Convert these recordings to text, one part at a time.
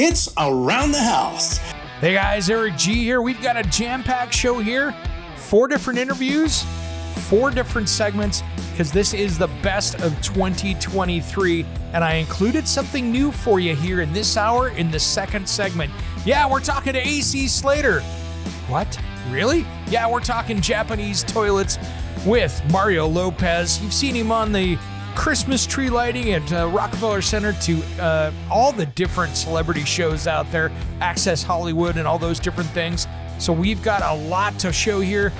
It's Around the House. Hey guys, Eric G here. We've got a jam packed show here. Four different interviews, four different segments, because this is the best of 2023. And I included something new for you here in this hour in the second segment. Yeah, we're talking to AC Slater. What? Really? Yeah, we're talking Japanese toilets with Mario Lopez. You've seen him on the Christmas tree lighting at uh, Rockefeller Center to uh, all the different celebrity shows out there, Access Hollywood, and all those different things. So we've got a lot to show here.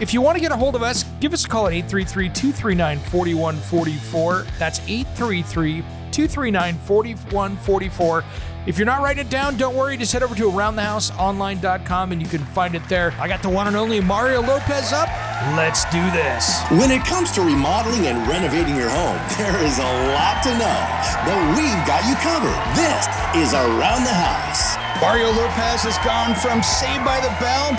If you want to get a hold of us, give us a call at 833 239 4144. That's 833 239 4144. If you're not writing it down, don't worry. Just head over to aroundthehouseonline.com and you can find it there. I got the one and only Mario Lopez up. Let's do this. When it comes to remodeling and renovating your home, there is a lot to know, but we've got you covered. This is Around the House. Mario Lopez has gone from Saved by the Bell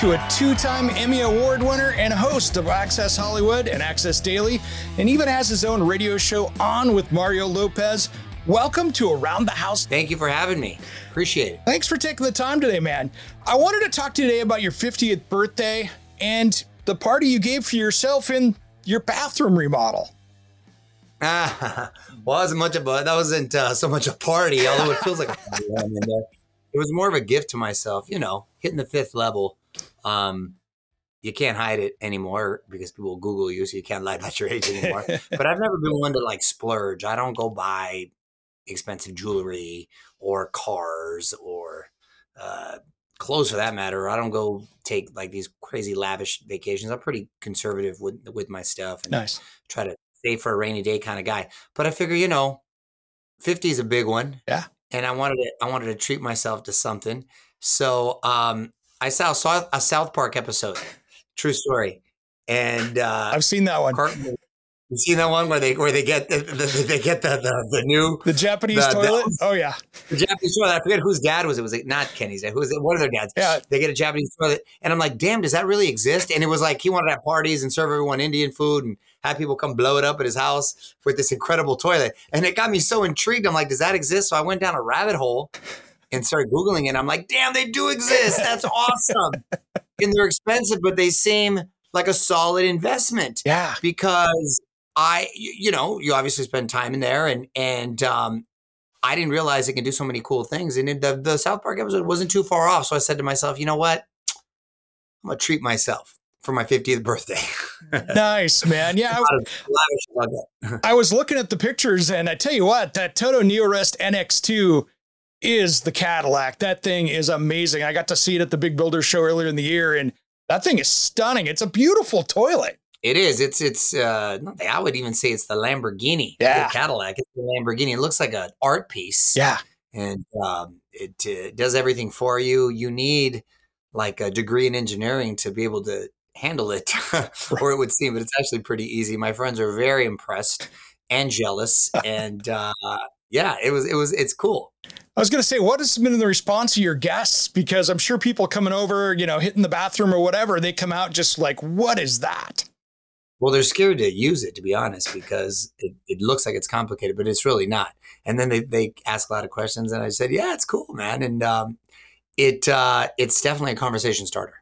to a two time Emmy Award winner and host of Access Hollywood and Access Daily, and even has his own radio show on with Mario Lopez. Welcome to Around the House. Thank you for having me. Appreciate it. Thanks for taking the time today, man. I wanted to talk today about your 50th birthday and the party you gave for yourself in your bathroom remodel. Ah, well, wasn't much of a that wasn't uh, so much a party, although it feels like a party when I'm in there. It was more of a gift to myself, you know, hitting the fifth level. Um, you can't hide it anymore because people Google you, so you can't lie about your age anymore. but I've never been one to like splurge. I don't go buy expensive jewelry or cars or uh, clothes for that matter. I don't go take like these crazy lavish vacations. I'm pretty conservative with with my stuff and Nice. try to save for a rainy day kind of guy. But I figure, you know, 50 is a big one. Yeah. And I wanted to I wanted to treat myself to something. So um I saw saw a South Park episode. True story. And uh I've seen that one. Cartman, you seen that one where they where they get the, the they get the, the the new The Japanese The- the- toilet? oh, yeah. the Japanese toilet. I forget whose dad was it. Was it not Kenny's dad? Who was it? One of their dads. Yeah. They get a Japanese toilet, and I'm like, damn, does that really exist? And it was like he wanted to have parties and serve everyone Indian food and have people come blow it up at his house with this incredible toilet. And it got me so intrigued. I'm like, does that exist? So I went down a rabbit hole and started googling it. I'm like, damn, they do exist. That's awesome. and they're expensive, but they seem like a solid investment Yeah. because I, you know, you obviously spend time in there, and and um, I didn't realize it can do so many cool things. And it, the the South Park episode wasn't too far off, so I said to myself, you know what, I'm gonna treat myself for my 50th birthday. Nice, man. Yeah. I- Not as lavish as I was looking at the pictures, and I tell you what, that Toto NeoRest NX2 is the Cadillac. That thing is amazing. I got to see it at the Big Builder show earlier in the year, and that thing is stunning. It's a beautiful toilet. It is. It's it's. Uh, I would even say it's the Lamborghini. Yeah. the Cadillac. It's the Lamborghini. It looks like an art piece. Yeah. and um, it uh, does everything for you. You need like a degree in engineering to be able to handle it, or it would seem, but it's actually pretty easy. My friends are very impressed and jealous, and uh, yeah, it was it was it's cool. I was going to say, what has been the response of your guests? Because I'm sure people coming over, you know, hitting the bathroom or whatever, they come out just like, what is that? Well, they're scared to use it, to be honest, because it, it looks like it's complicated, but it's really not. And then they, they ask a lot of questions, and I said, "Yeah, it's cool, man." And um, it uh, it's definitely a conversation starter.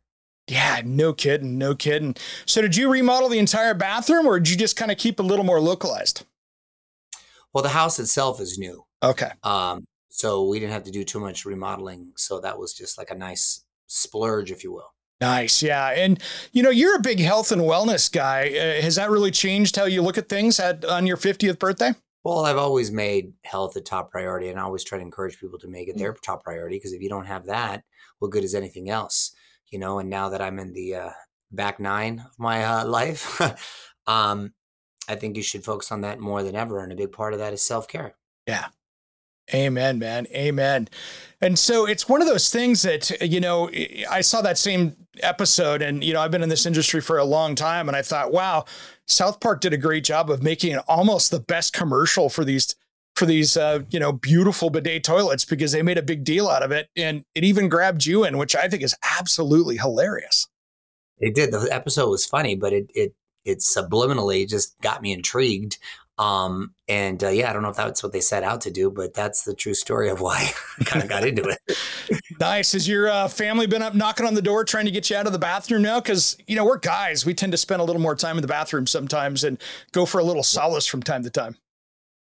Yeah, no kidding, no kidding. So, did you remodel the entire bathroom or did you just kind of keep it a little more localized? Well, the house itself is new, Okay. um, so we didn't have to do too much remodeling. So that was just like a nice splurge, if you will. Nice. Yeah. And, you know, you're a big health and wellness guy. Uh, has that really changed how you look at things at, on your 50th birthday? Well, I've always made health a top priority, and I always try to encourage people to make it their top priority because if you don't have that, what good is anything else? You know. And now that I'm in the uh, back nine of my uh, life, um, I think you should focus on that more than ever. And a big part of that is self care. Yeah. Amen, man. Amen. And so it's one of those things that, you know, I saw that same episode and, you know, I've been in this industry for a long time and I thought, wow, South Park did a great job of making almost the best commercial for these for these uh, you know beautiful bidet toilets because they made a big deal out of it and it even grabbed you in which i think is absolutely hilarious it did the episode was funny but it it it subliminally just got me intrigued um, and uh, yeah, I don't know if that's what they set out to do, but that's the true story of why I kind of got into it. nice. Has your uh, family been up knocking on the door trying to get you out of the bathroom now? Because, you know, we're guys. We tend to spend a little more time in the bathroom sometimes and go for a little solace from time to time.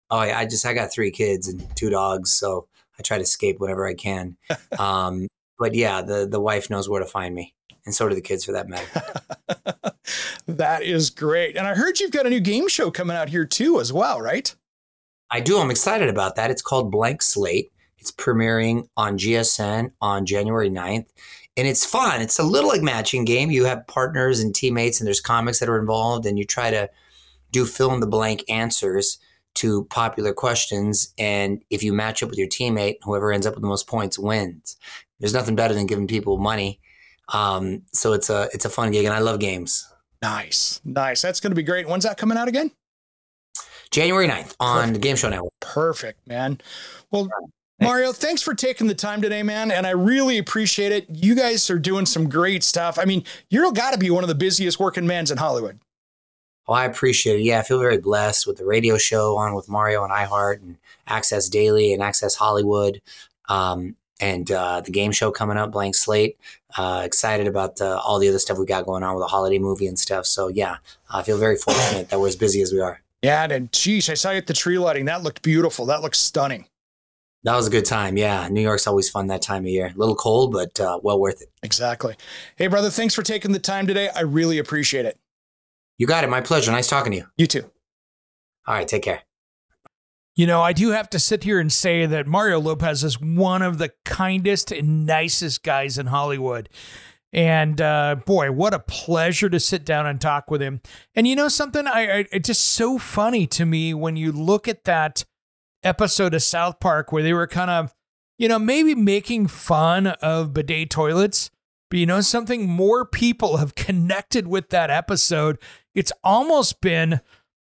Oh, yeah. I just, I got three kids and two dogs. So I try to escape whenever I can. um, but yeah, the, the wife knows where to find me. And so do the kids for that matter. that is great. And I heard you've got a new game show coming out here too, as well, right? I do. I'm excited about that. It's called Blank Slate. It's premiering on GSN on January 9th. And it's fun. It's a little like matching game. You have partners and teammates, and there's comics that are involved, and you try to do fill in the blank answers to popular questions. And if you match up with your teammate, whoever ends up with the most points wins. There's nothing better than giving people money. Um, so it's a it's a fun gig, and I love games. Nice, nice. That's going to be great. When's that coming out again? January 9th on Perfect. the Game Show Network. Perfect, man. Well, Mario, thanks for taking the time today, man. And I really appreciate it. You guys are doing some great stuff. I mean, you're got to be one of the busiest working mans in Hollywood. Oh, I appreciate it. Yeah, I feel very blessed with the radio show on with Mario and iHeart and Access Daily and Access Hollywood. Um, and uh, the game show coming up, Blank Slate. Uh, excited about uh, all the other stuff we got going on with the holiday movie and stuff. So yeah, I feel very fortunate that we're as busy as we are. Yeah, and geez, I saw you at the tree lighting. That looked beautiful. That looked stunning. That was a good time. Yeah, New York's always fun that time of year. A little cold, but uh, well worth it. Exactly. Hey, brother, thanks for taking the time today. I really appreciate it. You got it. My pleasure. Nice talking to you. You too. All right. Take care. You know, I do have to sit here and say that Mario Lopez is one of the kindest and nicest guys in Hollywood. And uh, boy, what a pleasure to sit down and talk with him. And you know something? I, I it's just so funny to me when you look at that episode of South Park where they were kind of, you know, maybe making fun of bidet toilets. But you know something? More people have connected with that episode. It's almost been,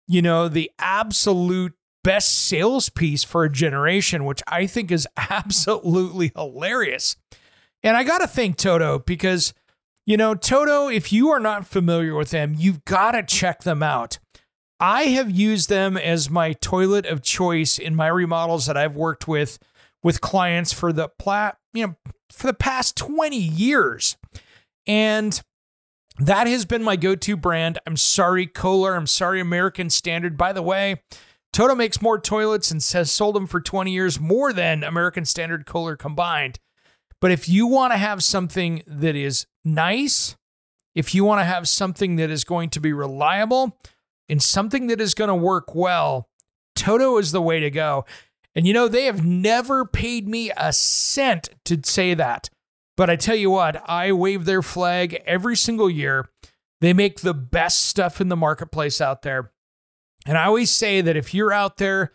you know, the absolute best sales piece for a generation, which I think is absolutely hilarious. And I got to thank Toto because, you know, Toto, if you are not familiar with them, you've got to check them out. I have used them as my toilet of choice in my remodels that I've worked with with clients for the plat, you know, for the past 20 years. And that has been my go-to brand. I'm sorry Kohler, I'm sorry American Standard. By the way, Toto makes more toilets and has sold them for 20 years more than American Standard Kohler combined. But if you want to have something that is nice, if you want to have something that is going to be reliable and something that is going to work well, Toto is the way to go. And you know, they have never paid me a cent to say that. But I tell you what, I wave their flag every single year. They make the best stuff in the marketplace out there. And I always say that if you're out there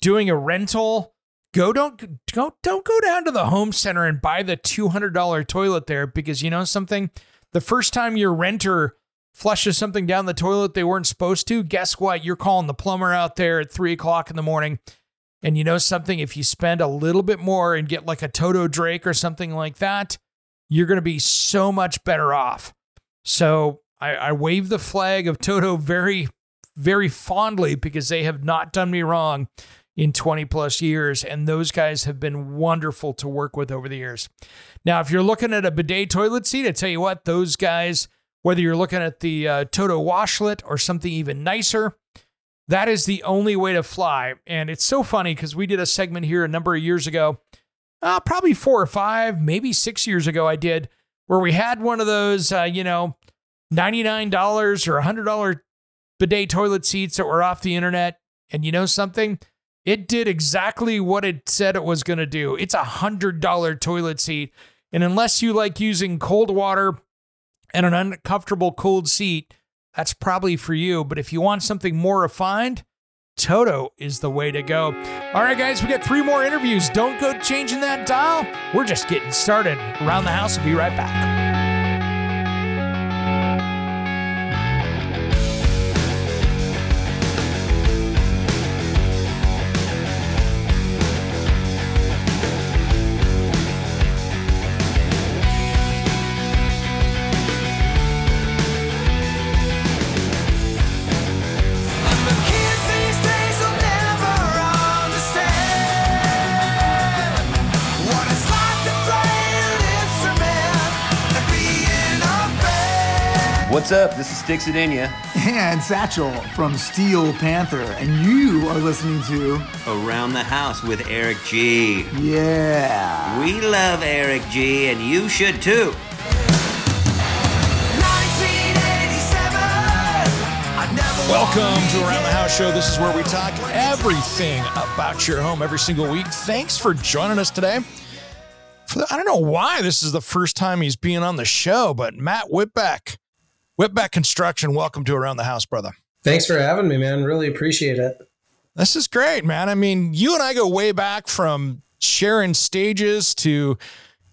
doing a rental, go don't go don't go down to the home center and buy the $200 toilet there because you know something? The first time your renter flushes something down the toilet they weren't supposed to, guess what? You're calling the plumber out there at three o'clock in the morning. And you know something? If you spend a little bit more and get like a Toto Drake or something like that, you're going to be so much better off. So I, I wave the flag of Toto very very fondly because they have not done me wrong in 20 plus years. And those guys have been wonderful to work with over the years. Now, if you're looking at a bidet toilet seat, I tell you what, those guys, whether you're looking at the uh, Toto washlet or something even nicer, that is the only way to fly. And it's so funny because we did a segment here a number of years ago, uh, probably four or five, maybe six years ago, I did, where we had one of those, uh, you know, $99 or $100 bidet toilet seats that were off the internet. And you know something? It did exactly what it said it was going to do. It's a $100 toilet seat. And unless you like using cold water and an uncomfortable cold seat, that's probably for you. But if you want something more refined, Toto is the way to go. All right, guys, we got three more interviews. Don't go changing that dial. We're just getting started. Around the house, we'll be right back. Up? This is Stix Zadinia. And Satchel from Steel Panther. And you are listening to Around the House with Eric G. Yeah. We love Eric G, and you should too. Welcome to Around the House Show. This is where we talk everything about your home every single week. Thanks for joining us today. I don't know why this is the first time he's being on the show, but Matt Whitbeck Whitbeck Construction, welcome to Around the House, brother. Thanks for having me, man. Really appreciate it. This is great, man. I mean, you and I go way back from sharing stages to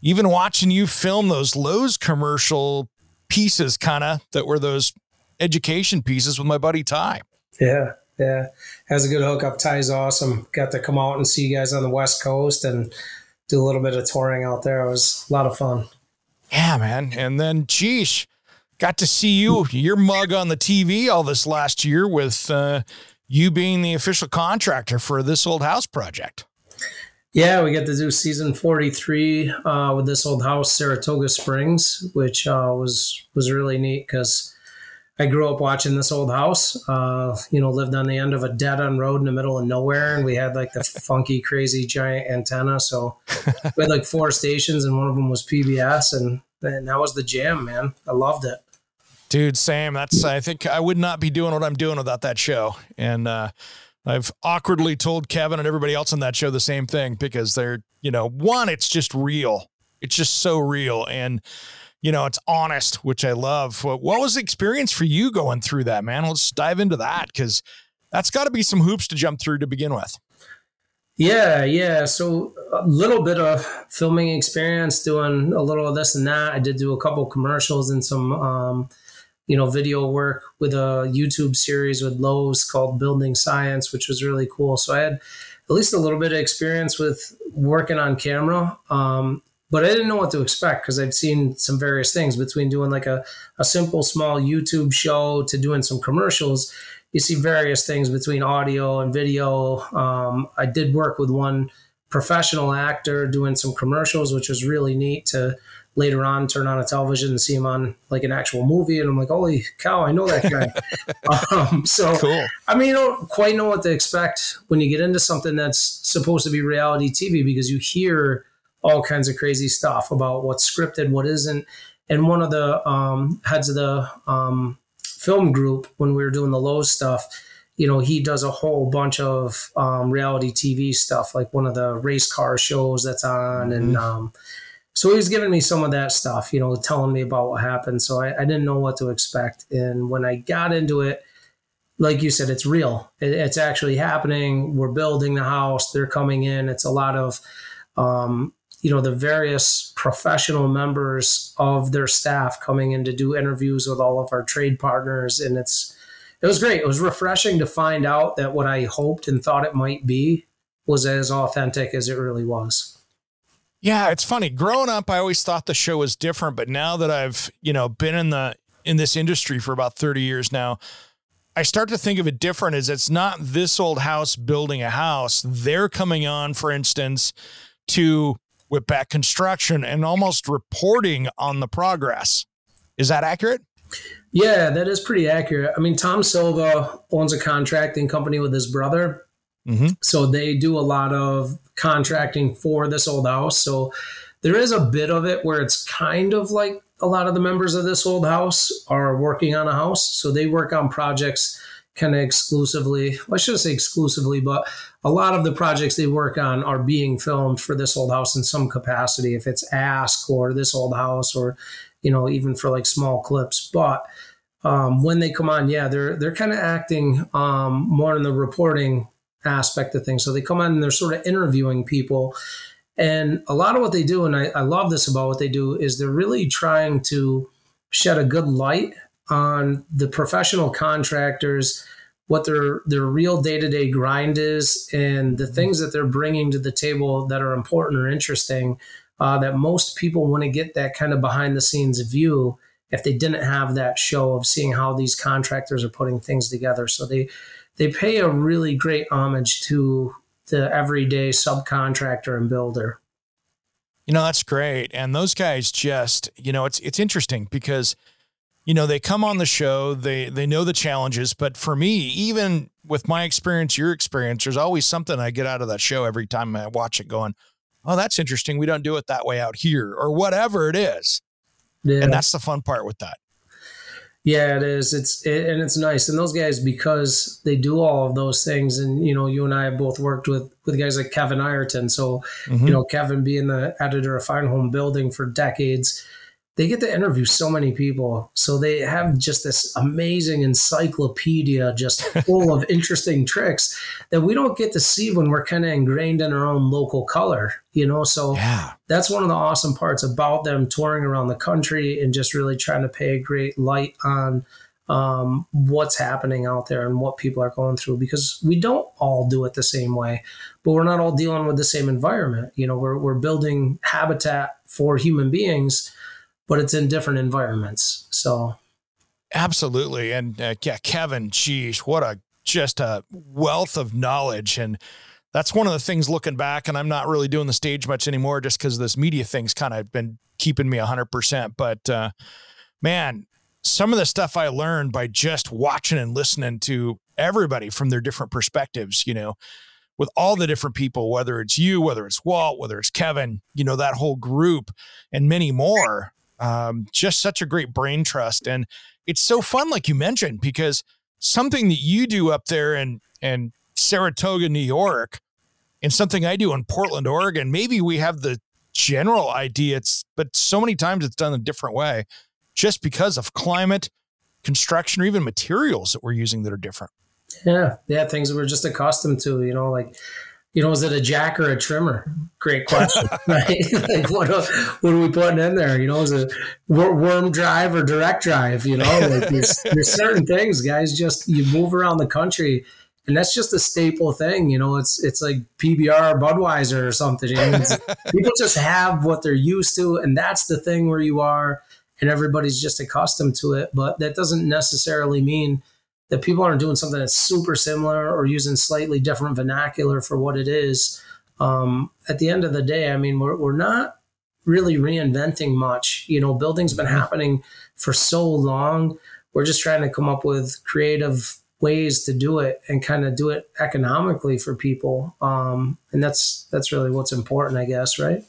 even watching you film those Lowe's commercial pieces, kind of that were those education pieces with my buddy Ty. Yeah, yeah. Has a good hookup. Ty's awesome. Got to come out and see you guys on the West Coast and do a little bit of touring out there. It was a lot of fun. Yeah, man. And then, geesh, got to see you, your mug on the TV all this last year with uh, you being the official contractor for this old house project. Yeah, we get to do season 43 uh, with this old house, Saratoga Springs, which uh, was was really neat because I grew up watching this old house. Uh, you know, lived on the end of a dead end road in the middle of nowhere, and we had like the funky, crazy, giant antenna. So we had like four stations, and one of them was PBS, and and that was the jam, man. I loved it. Dude, Sam, that's I think I would not be doing what I'm doing without that show. And uh, I've awkwardly told Kevin and everybody else on that show the same thing because they're, you know, one, it's just real. It's just so real. And, you know, it's honest, which I love. What, what was the experience for you going through that, man? Let's dive into that because that's got to be some hoops to jump through to begin with. Yeah, yeah. So a little bit of filming experience, doing a little of this and that. I did do a couple commercials and some um, you know, video work with a YouTube series with Lowe's called Building Science, which was really cool. So I had at least a little bit of experience with working on camera. Um, but I didn't know what to expect because I've seen some various things between doing like a, a simple small YouTube show to doing some commercials. You see various things between audio and video. Um, I did work with one professional actor doing some commercials, which was really neat to later on turn on a television and see him on like an actual movie and i'm like holy cow i know that guy um, so cool. i mean you don't quite know what to expect when you get into something that's supposed to be reality tv because you hear all kinds of crazy stuff about what's scripted what isn't and one of the um, heads of the um, film group when we were doing the low stuff you know he does a whole bunch of um, reality tv stuff like one of the race car shows that's on mm-hmm. and um, so he was giving me some of that stuff, you know, telling me about what happened. So I, I didn't know what to expect. And when I got into it, like you said, it's real. It, it's actually happening. We're building the house. They're coming in. It's a lot of, um, you know, the various professional members of their staff coming in to do interviews with all of our trade partners. And it's, it was great. It was refreshing to find out that what I hoped and thought it might be was as authentic as it really was. Yeah, it's funny. Growing up, I always thought the show was different, but now that I've, you know, been in the in this industry for about 30 years now, I start to think of it different as it's not this old house building a house. They're coming on, for instance, to Whitbeck Construction and almost reporting on the progress. Is that accurate? Yeah, that is pretty accurate. I mean, Tom Silva owns a contracting company with his brother. Mm-hmm. So they do a lot of contracting for this old house. So there is a bit of it where it's kind of like a lot of the members of this old house are working on a house. So they work on projects kind of exclusively. Well, I shouldn't say exclusively, but a lot of the projects they work on are being filmed for this old house in some capacity, if it's Ask or this old house or, you know, even for like small clips. But um, when they come on, yeah, they're they're kind of acting um, more in the reporting aspect of things. So they come on and they're sort of interviewing people. And a lot of what they do, and I, I love this about what they do, is they're really trying to shed a good light on the professional contractors, what their their real day to day grind is, and the things that they're bringing to the table that are important or interesting. Uh, that most people want to get that kind of behind the scenes view if they didn't have that show of seeing how these contractors are putting things together. So they they pay a really great homage to the everyday subcontractor and builder. You know, that's great. And those guys just, you know, it's it's interesting because you know, they come on the show, they they know the challenges, but for me, even with my experience, your experience, there's always something I get out of that show every time I watch it going, "Oh, that's interesting. We don't do it that way out here," or whatever it is. Yeah. And that's the fun part with that. Yeah, it is. It's it, and it's nice. And those guys, because they do all of those things, and you know, you and I have both worked with with guys like Kevin Ireton. So, Mhm. you know, Kevin being the editor of Fine Homebuilding for decades, they get to interview so many people. So they have just this amazing encyclopedia, just full of interesting tricks that we don't get to see when we're kind of ingrained in our own local color. You know, so Yeah. that's one of the awesome parts about them touring around the country and just really trying to pay a great light on um, what's happening out there and what people are going through because we don't all do it the same way, but we're not all dealing with the same environment. You know, we're, we're building habitat for human beings, but it's in different environments. So, Absolutely. And uh, yeah, Kevin, geez, what a just a wealth of knowledge. And that's one of the things looking back, and I'm not really doing the stage much anymore just because this media thing's kind of been keeping me 100%. But uh, man, some of the stuff I learned by just watching and listening to everybody from their different perspectives, you know, with all the different people, whether it's you, whether it's Walt, whether it's Kevin, you know, that whole group and many more. Um, just such a great brain trust. And it's so fun, like you mentioned, because something that you do up there in, in Saratoga, New York, and something I do in Portland, Oregon, maybe we have the general idea, it's, but so many times it's done a different way just because of climate, construction, or even materials that we're using that are different. yeah, yeah, things that we're just accustomed to, you know, like, you know, is it a jack or a trimmer? Great question, right? like, what, what are we putting in there? You know, is it wor- worm drive or direct drive? You know, like there's, there's certain things, guys. Just you move around the country, and that's just a staple thing. You know, it's it's like PBR or Budweiser or something. You know? People just have what they're used to, and that's the thing where you are, and everybody's just accustomed to it. But that doesn't necessarily mean that people aren't doing something that's super similar or using slightly different vernacular for what it is. Um, at the end of the day, I mean, we're, we're not really reinventing much. You know, building's been happening for so long. We're just trying to come up with creative ways to do it and kind of do it economically for people. Um, and that's that's really what's important, I guess, right?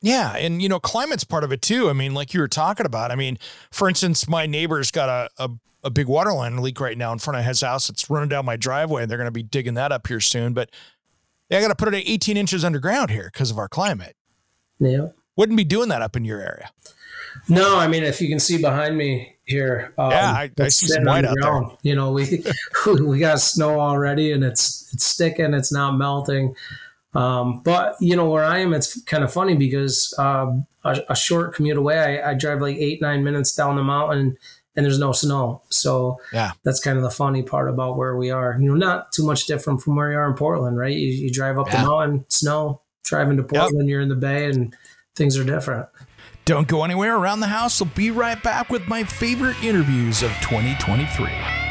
Yeah, and you know, climate's part of it too. I mean, like you were talking about. I mean, for instance, my neighbor's got a a, a big water line leak right now in front of his house. It's running down my driveway, and they're going to be digging that up here soon. But yeah, I got to put it at 18 inches underground here because of our climate. Yeah. Wouldn't be doing that up in your area. No, I mean, if you can see behind me here, um, Yeah, I- I see some white out there. You know, we we got snow already, and it's it's sticking. It's not melting. Um, but you know, where I am, it's kind of funny because um, a, a short commute away, I, I drive like eight nine minutes down the mountain, and there's no snow. So Yeah. that's kind of the funny part about where we are. You know, not too much different from where you are in Portland, right? You, you drive up Yeah. the mountain, snow. Driving to Portland, you're in the bay, and things are different. Don't go anywhere around the house. We'll be right back with my favorite interviews of 2023.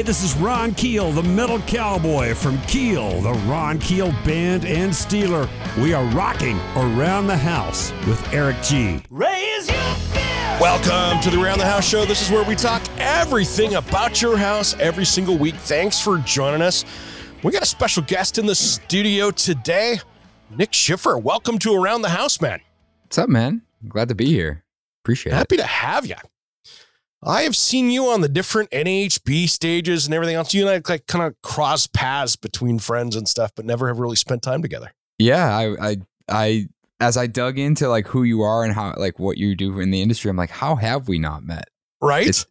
Hey, this is Ron Keel, the Metal Cowboy from Keel, the Ron Keel Band and Steeler. We are rocking around the house with Eric G. Welcome to the Around the House Show. This is where we talk everything about your house every single week. Thanks for joining us. We got a special guest in the studio today, Nick Schiffer. Welcome to Around the House, man. What's up, man? Glad to be here. Appreciate Happy it. Happy to have you. I have seen you on the different NHB stages and everything else. You and I like kind of cross paths between friends and stuff, but never have really spent time together. Yeah, I, I, I, as I dug into like who you are and how, like what you do in the industry, I'm like, how have we not met? Right? It's,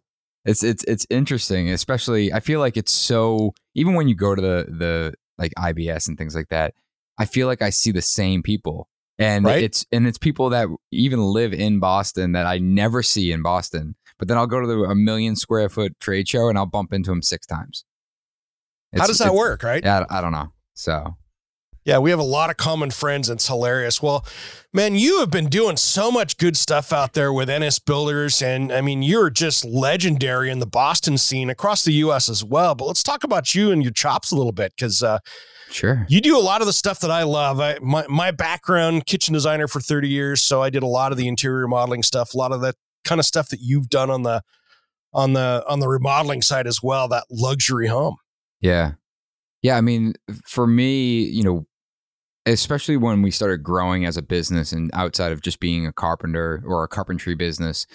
it's, it's, it's interesting, especially. I feel like it's so. Even when you go to the the like IBS and things like that, I feel like I see the same people, and Right. it's and it's people that even live in Boston that I never see in Boston. But then I'll go to the a million square foot trade show and I'll bump into him six times. How does that work, right? Yeah, I don't know. So Yeah, we have a lot of common friends. And it's hilarious. Well, man, you have been doing so much good stuff out there with NS Builders. And I mean, you're just legendary in the Boston scene across the US as well. But let's talk about you and your chops a little bit because uh, sure. you do a lot of the stuff that I love. I, my, my background, kitchen designer for 30 years. So I did a lot of the interior modeling stuff, a lot of that kind of stuff that you've done on the on the on the remodeling side as well that luxury home Yeah. Yeah. I mean, for me, you know, especially when we started growing as a business and outside of just being a carpenter or a carpentry business,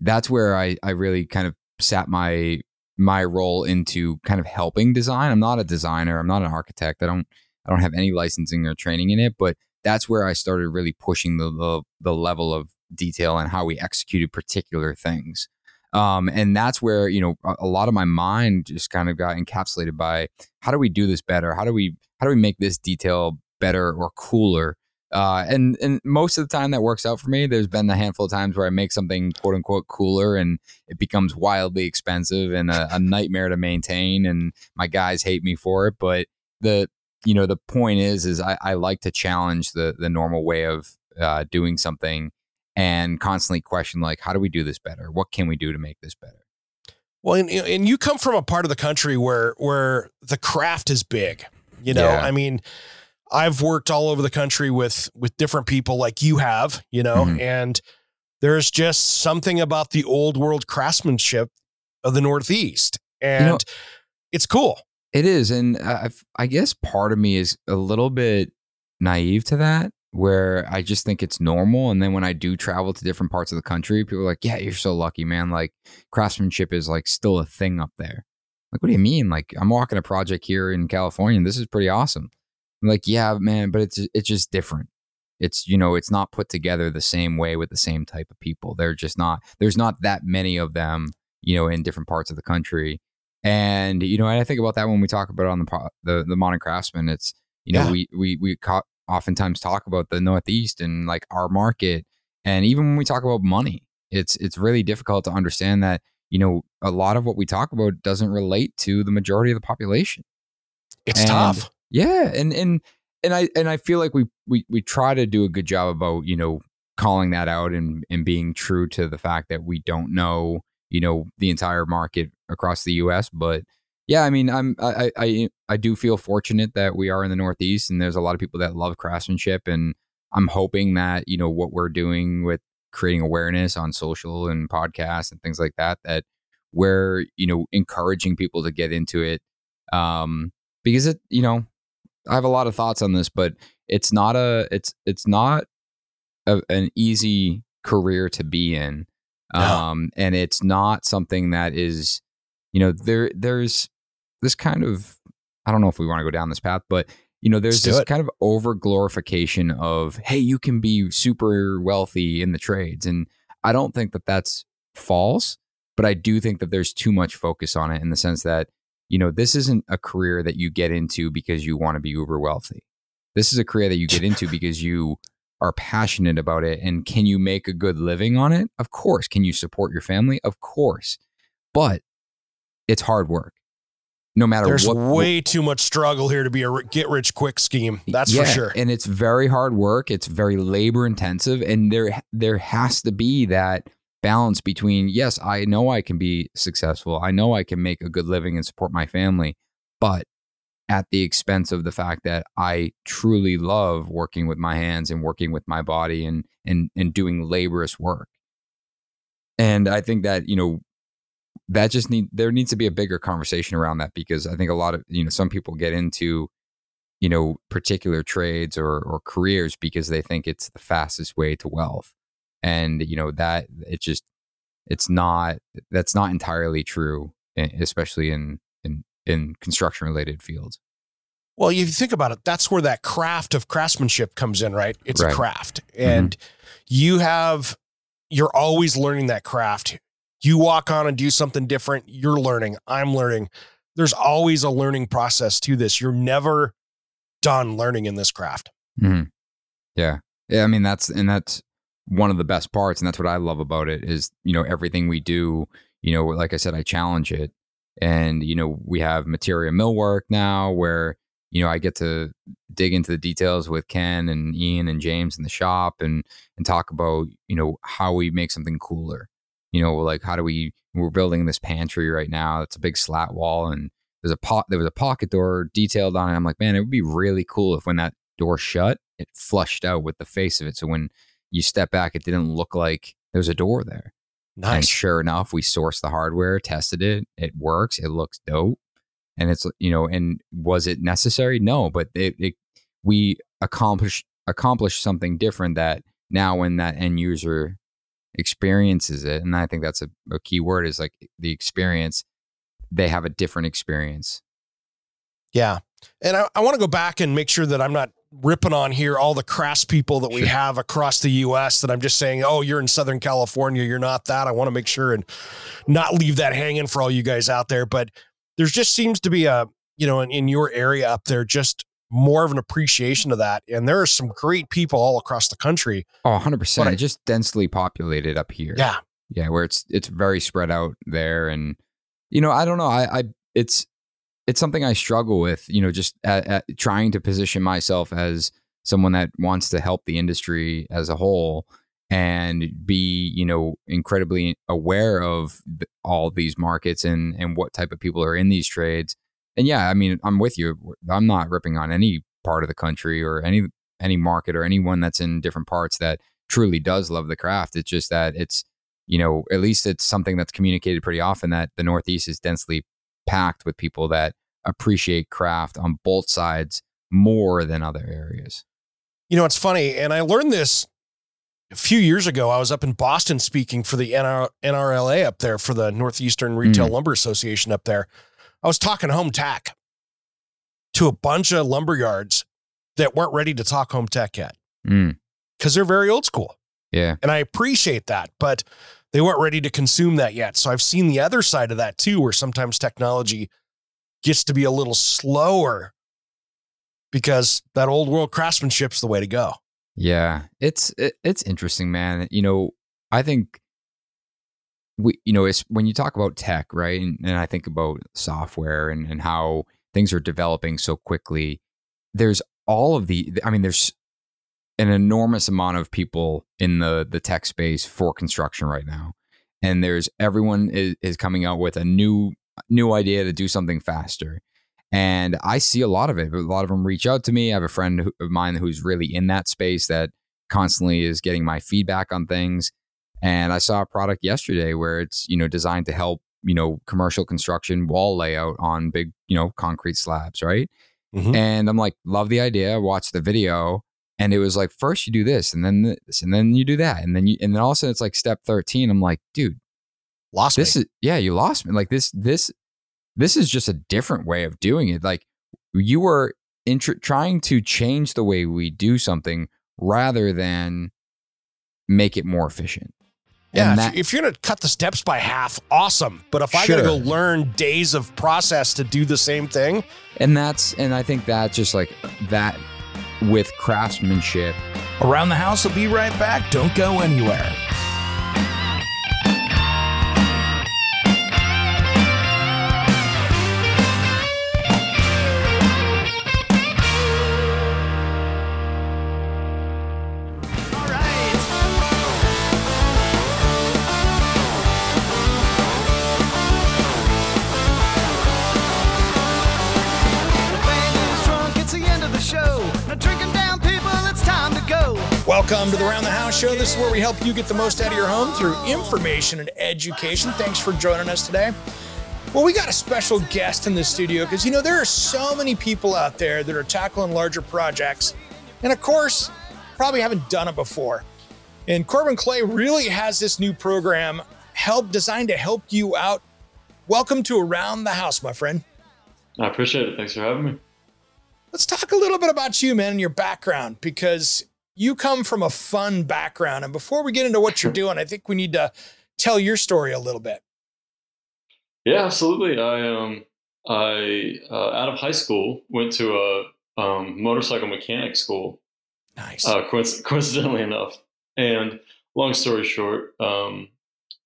that's where I, I really kind of sat my my role into kind of helping design. I'm not a designer, I'm not an architect. I don't I don't have any licensing or training in it, but that's where I started really pushing the the, the level of detail and how we executed particular things. Um, and that's where you know a, a lot of my mind just kind of got encapsulated by how do we do this better? How do we how do we make this detail better or cooler? Uh, and and most of the time that works out for me. There's been a handful of times where I make something quote unquote cooler and it becomes wildly expensive and a, a nightmare to maintain, and my guys hate me for it. But the you know the point is is I, I like to challenge the the normal way of uh, doing something and constantly question like how do we do this better? What can we do to make this better? well and, and you come from a part of the country where where the craft is big you know Yeah. i mean i've worked all over the country with with different people like you have you know Mhm. and there's just something about the old world craftsmanship of the northeast and know- it's cool It is, and I, I guess part of me is a little bit naive to that, where I just think it's normal. And then when I do travel to different parts of the country, people are like, "Yeah, you're so lucky, man! Like craftsmanship is like still a thing up there." Like, what do you mean? Like, I'm walking a project here in California, and this is pretty awesome. I'm like, yeah, man, but it's it's just different. It's you know, it's not put together the same way with the same type of people. They're just not. There's not that many of them, you know, in different parts of the country. And you know, and I think about that when we talk about it on the the the modern craftsman. It's you know, Yeah. we we we co- oftentimes talk about the Northeast and like our market, and even when we talk about money, it's it's really difficult to understand that you know a lot of what we talk about doesn't relate to the majority of the population. it's And- tough Yeah, and and and I and I feel like we we we try to do a good job about you know calling that out and and being true to the fact that we don't know you know the entire market across the U.S. But yeah, I mean, I'm I I I- do feel fortunate that we are in the Northeast, and there's a lot of people that love craftsmanship, and I'm hoping that you know what we're doing with creating awareness on social and podcasts and things like that that we're you know encouraging people to get into it um because it you know I have a lot of thoughts on this, but it's not a it's it's not a, an easy career to be in, No. um, and it's not something that is, you know, there there's this kind of I don't know if we want to go down this path, but you know, there's this it. kind of over glorification of hey, you can be super wealthy in the trades, and I don't think that that's false, but I do think that there's too much focus on it in the sense that you know, this isn't a career that you get into because you want to be uber wealthy. This is a career that you get into because you are passionate about it. And can you make a good living on it? Of course. Can you support your family? Of course. But it's hard work. No matter there's what. way too much struggle here to be a get rich quick scheme that's Yeah, for sure And it's very hard work. It's very labor intensive. And there there has to be that balance between, yes, I know I can be successful. I know I can make a good living and support my family, but at the expense of the fact that I truly love working with my hands and working with my body and and and doing laborious work. And I think that, you know, that just need there needs to be a bigger conversation around that because I think a lot of, you know, some people get into you know particular trades or or careers because they think it's the fastest way to wealth and you know that it just it's not that's not entirely true especially in in in construction related fields Well, if you think about it, that's where that craft of craftsmanship comes in, right? It's Right. a craft. Mm-hmm. And you have, you're always learning that craft. You walk on and do something different, you're learning. I'm learning. There's always a learning process to this. You're never done learning in this craft. hmm Yeah. Yeah. I mean, that's, and that's one of the best parts. And that's what I love about it is, you know, everything we do, you know, like I said, I challenge it. And, you know, we have material millwork now where, you know, I get to dig into the details with Ken and Ian and James in the shop and, and talk about, you know, how we make something cooler. You know, like how do we, we're building this pantry right now. It's a big slat wall and there's a pot, there was a pocket door detailed on it. I'm like, man, it would be really cool if when that door shut, it flushed out with the face of it. So when you step back, it didn't look like there's a door there. And Nice. sure enough, we sourced the hardware, tested it. It works. It looks dope. And it's you know, and was it necessary? No, but it, it we accomplished accomplished something different that now when that end user experiences it, and I think that's a, a key word is like the experience. They have a different experience. Yeah. And I, I want to go back and make sure that I'm not ripping on here all the crass people that we Sure. have across the US that I'm just saying, oh, you're in Southern California, you're not that. I want to make sure and not leave that hanging for all you guys out there. But there just seems to be a, you know, in, in your area up there, just more of an appreciation of that. And there are some great people all across the country. Oh, 100 percent. But I- just densely populated up here. Yeah. yeah where it's it's very spread out there and you know i don't know i i it's it's something i struggle with you know just at, at trying to position myself as someone that wants to help the industry as a whole and be you know incredibly aware of all these markets and and what type of people are in these trades and yeah i mean i'm with you i'm not ripping on any part of the country or any any market or anyone that's in different parts that truly does love the craft it's just that it's you know, at least it's something that's communicated pretty often that the Northeast is densely packed with people that appreciate craft on both sides more than other areas. You know, it's funny. And I learned this a few years ago. I was up in Boston speaking for the NR, NRLA up there for the Northeastern Retail mm. Lumber Association up there. I was talking home tech to a bunch of lumber yards that weren't ready to talk home tech yet Mm, because they're very old school. yeah. And I appreciate that, but they weren't ready to consume that yet. So I've seen the other side of that too, where sometimes technology gets to be a little slower because that old world craftsmanship's the way to go. Yeah, it's it, it's interesting, man. You know, I think we, you know, it's when you talk about tech, right? And, and I think about software and and how things are developing so quickly. There's all of the, I mean, there's an enormous amount of people in the the tech space for construction right now, and there's everyone is, is coming out with a new new idea to do something faster. And I see a lot of it. A lot of them reach out to me. I have a friend of mine who's really in that space that constantly is getting my feedback on things. And I saw a product yesterday where it's, you know, designed to help, you know, commercial construction wall layout on big, you know, concrete slabs, right? Mhm. And I'm like, love the idea. watch the video and it was like, first you do this and then this and then you do that. And then you, and then all of a sudden it's like step 13. I'm like, dude, Lost this me. is yeah you lost me like this this this is just a different way of doing it like you were intr- trying to change the way we do something rather than make it more efficient Yeah, if, that- if you're gonna cut the steps by half, awesome. But if I gotta go learn days of process to do the same thing, and that's and i think that's just like that with craftsmanship Around the House will be right back. Don't go anywhere. Show. This is where we help you get the most out of your home through information and education. Thanks for joining us today. Well, we got a special guest in the studio because, you know, there are so many people out there that are tackling larger projects. And of course, probably haven't done it before. And Corbin Clay really has this new program help designed to help you out. Welcome to Around the House, my friend. I appreciate it. Thanks for having me. Let's talk a little bit about you, man, and your background because you come from a fun background. And before we get into what you're doing, I think we need to tell your story a little bit. Yeah, absolutely. I um I uh, out of high school went to a um, motorcycle mechanic school. Nice. Uh, coinc- coincidentally enough, and long story short, um,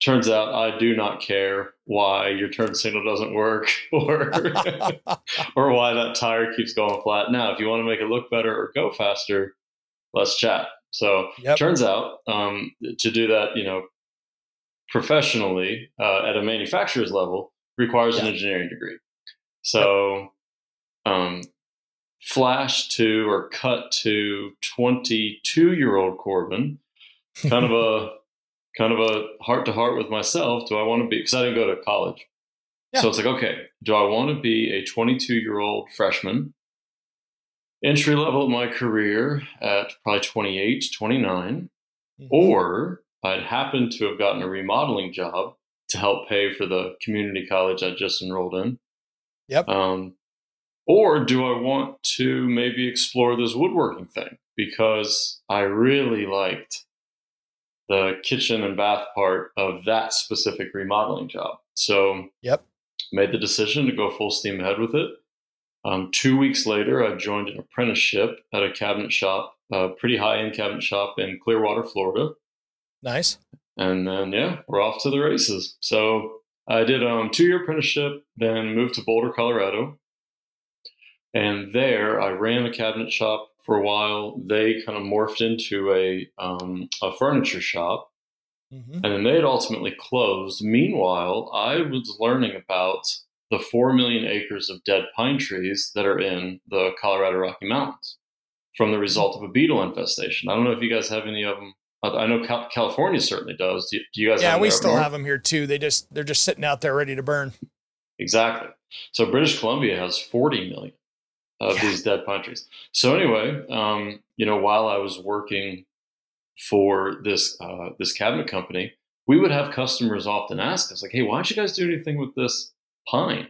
turns out I do not care why your turn signal doesn't work or or why that tire keeps going flat. Now, if you want to make it look better or go faster, let's chat. So Yep. turns out um, to do that, you know, professionally uh, at a manufacturer's level requires an engineering degree. So um, flash to or cut to 22 year old Corbin, kind of a kind of a heart to heart with myself. Do I want to be? Because I didn't go to college. Yeah. So it's like, okay, do I want to be a 22 year old freshman, entry level of my career at probably 28, 29, Mm-hmm. or I'd happened to have gotten a remodeling job to help pay for the community college I just enrolled in. Yep. Um, or do I want to maybe explore this woodworking thing because I really liked the kitchen and bath part of that specific remodeling job. So Yep. made the decision to go full steam ahead with it. Um, two weeks later, I joined an apprenticeship at a cabinet shop, a pretty high end cabinet shop in Clearwater, Florida. Nice. And then, yeah, we're off to the races. So I did um two year apprenticeship, then moved to Boulder, Colorado. And there I ran a cabinet shop for a while. They kind of morphed into a, um, a furniture shop. Mhm. And then they had ultimately closed. Meanwhile, I was learning about the 4 million acres of dead pine trees that are in the Colorado Rocky Mountains from the result of a beetle infestation. I don't know if you guys have any of them. I know California certainly does. Do, you guys Yeah, we still have them here too. They just they're just sitting out there ready to burn. Exactly. So British Columbia has 40 million of Yeah. these dead pine trees. So anyway, um, you know, while I was working for this uh, this cabinet company, we would have customers often ask us, like, "Hey, why don't you guys do anything with this pine?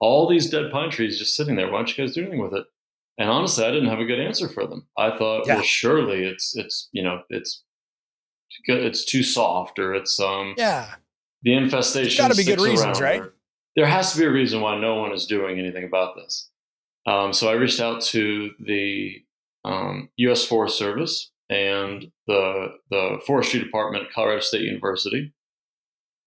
All these dead pine trees just sitting there. Why don't you guys do anything with it?" And honestly, I didn't have a good answer for them. I thought, Yeah. well, surely it's it's you know it's it's too soft or it's um Yeah. the infestation. gotta be good reasons, right? there. There has to be a reason why no one is doing anything about this. Um, so I reached out to the um, U.S. Forest Service and the the Forestry Department at Colorado State University.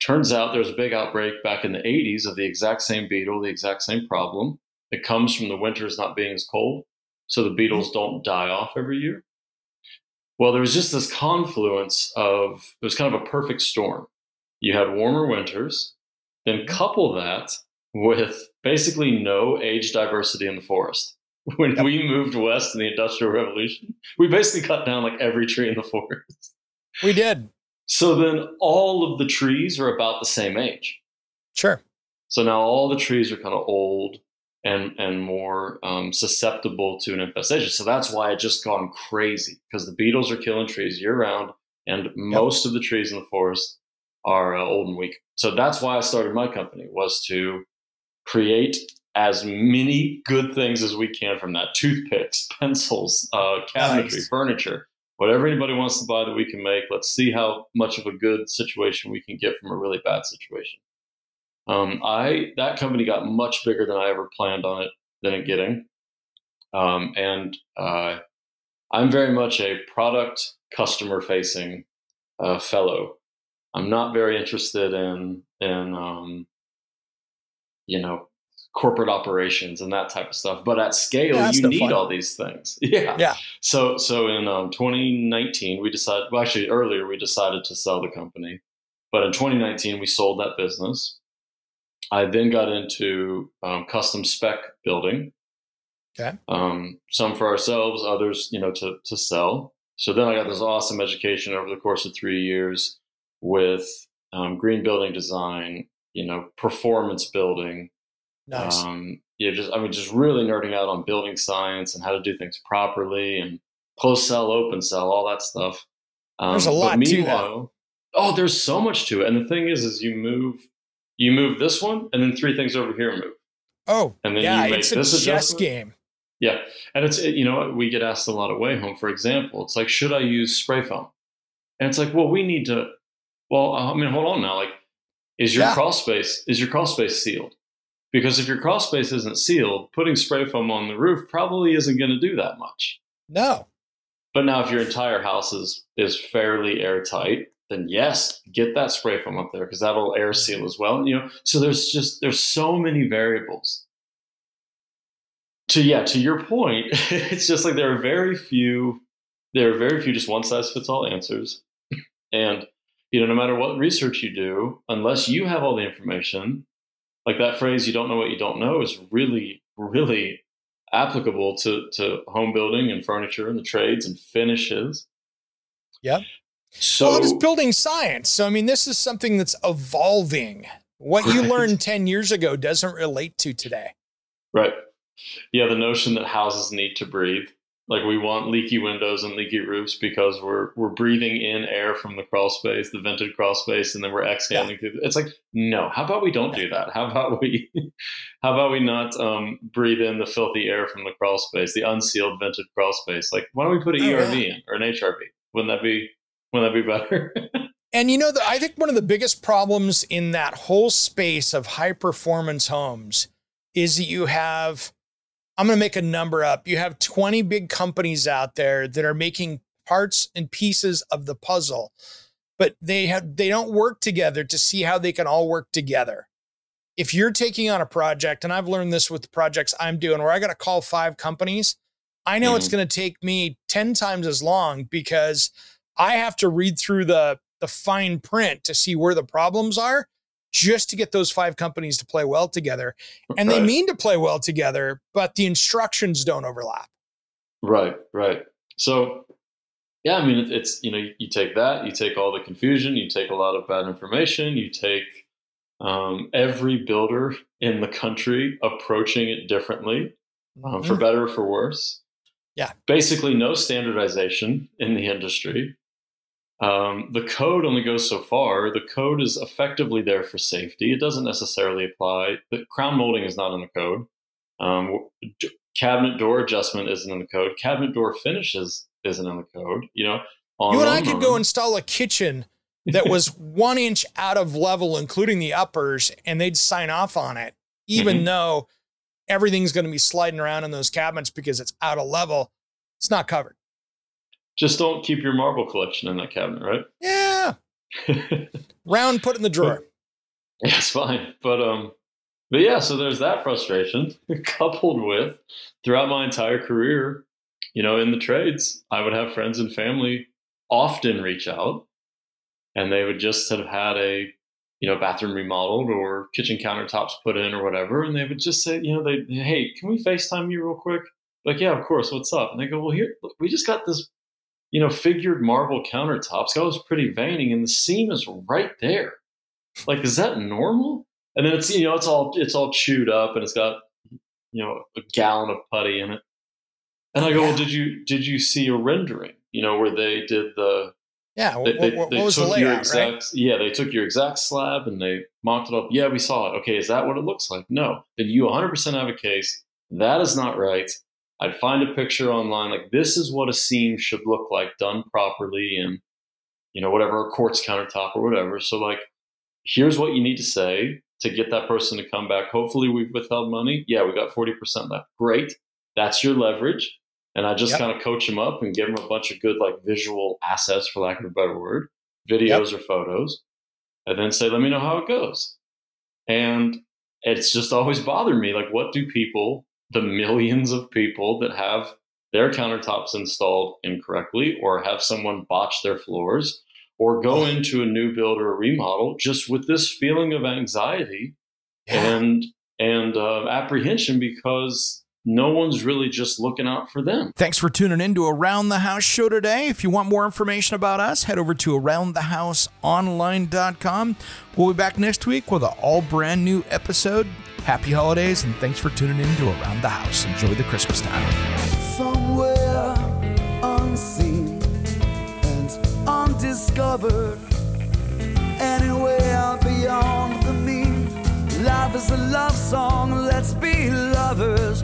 Turns out there was a big outbreak back in the 80s of the exact same beetle, the exact same problem. It comes from the winters not being as cold, so the beetles don't die off every year. Well, there was just this confluence of it was kind of a perfect storm. You had warmer winters, then mm-hmm. couple that with basically no age diversity in the forest. When we moved west in the Industrial Revolution, we basically cut down like every tree in the forest. We did. So then all of the trees are about the same age. Sure. So now all the trees are kind of old and and more um, susceptible to an infestation. So that's why it just gone crazy because the beetles are killing trees year round, and most of the trees in the forest are uh, old and weak. So that's why I started my company was to create as many good things as we can from that toothpicks, pencils, uh, cabinetry, Nice. furniture, whatever anybody wants to buy that we can make. Let's see how much of a good situation we can get from a really bad situation. Um, I that company got much bigger than I ever planned on it than it getting, um, and uh, I'm very much a product customer facing uh, fellow. I'm not very interested in in um, you know corporate operations and that type of stuff. But at scale, Yeah, you need fun. all these things. Yeah. Yeah. So so in um, 2019, we decided. Well, actually, earlier we decided to sell the company, but in 2019 we sold that business. I then got into um, custom spec building. Okay. Um, some for ourselves, others, you know, to to sell. So then I got this awesome education over the course of three years with um, green building design, you know, performance building. Nice. Um, yeah, just I mean, just really nerding out on building science and how to do things properly and closed cell, open cell, all that stuff. Um, There's a lot to that. Oh, there's so much to it. And the thing is, is you move, you move this one, and then three things over here move. Oh, And then yeah, you make it's a this chess game. Yeah, and it's you know we get asked a lot of Wayhome, for example. It's like, should I use spray foam? And it's like, well, we need to. Well, I mean, hold on now. Like, is your Yeah. crawl space is your crawl space sealed? Because if your crawl space isn't sealed, putting spray foam on the roof probably isn't going to do that much. No. But now, if your entire house is is fairly airtight, then yes, get that spray foam up there because that'll air seal as well. You know, so there's just there's so many variables. To yeah, to your point, it's just like there are very few, there are very few just one size fits all answers, and you know, no matter what research you do, unless you have all the information, like that phrase, "you don't know what you don't know," is really, really applicable to to home building and furniture and the trades and finishes. Yep. So well, it's building science. So, I mean, this is something that's evolving. What you learned 10 years ago doesn't relate to today. Right. Yeah, the notion that houses need to breathe. Like we want leaky windows and leaky roofs because we're we're breathing in air from the crawl space, the vented crawl space, and then we're exhaling through. It's like no. How about we don't do that? How about we? How about we not um, breathe in the filthy air from the crawl space, the unsealed vented crawl space? Like why don't we put an Oh, ERV yeah. in or an HRV? Wouldn't that be? Wouldn't that be better? And you know, the, I think one of the biggest problems in that whole space of high performance homes is that you have, I'm going to make a number up. You have 20 big companies out there that are making parts and pieces of the puzzle, but they have, they don't work together to see how they can all work together. If you're taking on a project, and I've learned this with the projects I'm doing where I got to call five companies, I know it's Mhm. going to take me 10 times as long because I have to read through the the fine print to see where the problems are just to get those five companies to play well together. And they mean to play well together, but the instructions don't overlap. Right, right. So, yeah, I mean, it's you know, you, take that, you take all the confusion, you take a lot of bad information, you take um, every builder in the country approaching it differently, um, for Mhm. better or for worse. Yeah. Basically, no standardization in the industry. Um, the code only goes so far. The code is effectively there for safety. It doesn't necessarily apply. The crown molding is not in the code. Um, d- cabinet door adjustment isn't in the code. Cabinet door finishes isn't in the code. You know, on you and I could go install a kitchen that was one inch out of level, including the uppers, and they'd sign off on it, even Mhm. though everything's going to be sliding around in those cabinets because it's out of level. It's not covered. Just don't keep your marble collection in that cabinet, right? Yeah. Round, put in the drawer. Yeah, it's fine. But um but yeah, so there's that frustration coupled with throughout my entire career, you know, in the trades, I would have friends and family often reach out and they would just have had a you know bathroom remodeled or kitchen countertops put in or whatever and they would just say you know they hey can we facetime you real quick like yeah of course what's up and they go well here look, we just got this you know figured marble countertops got this pretty veining and the seam is right there. Like is that normal? And then it's you know it's all it's all chewed up and it's got you know a gallon of putty in it. And i go well did you did you see a rendering you know where they did the Yeah. they, What, they, what, was the layout, exact right? yeah they took your exact slab and they mocked it up. Yeah we saw it. Okay is that what it looks like? No. Then you 100% have a case. That is not right i'd find a picture online like this is what a seam should look like done properly and you know whatever a quartz countertop or whatever. So like here's what you need to say to get that person to come back. Hopefully we've withheld money. Yeah we got 40% left. Great. That's your leverage. And I just Yep. kind of coach them up and give them a bunch of good like visual assets, for lack of a better word, videos or photos, and then say, "Let me know how it goes." And it's just always bothered me, like, what do people, the millions of people that have their countertops installed incorrectly, or have someone botch their floors, or go into a new build or a remodel just with this feeling of anxiety Yeah. and and uh, apprehension because no one's really just looking out for them. Thanks for tuning in to Around the House show today. If you want more information about us, head over to aroundthehouseonline.com. We'll be back next week with an all brand new episode. Happy holidays and thanks for tuning in to Around the House. Enjoy the Christmas time. Somewhere unseen and undiscovered, anywhere beyond the mean. Life is a love song, let's be lovers.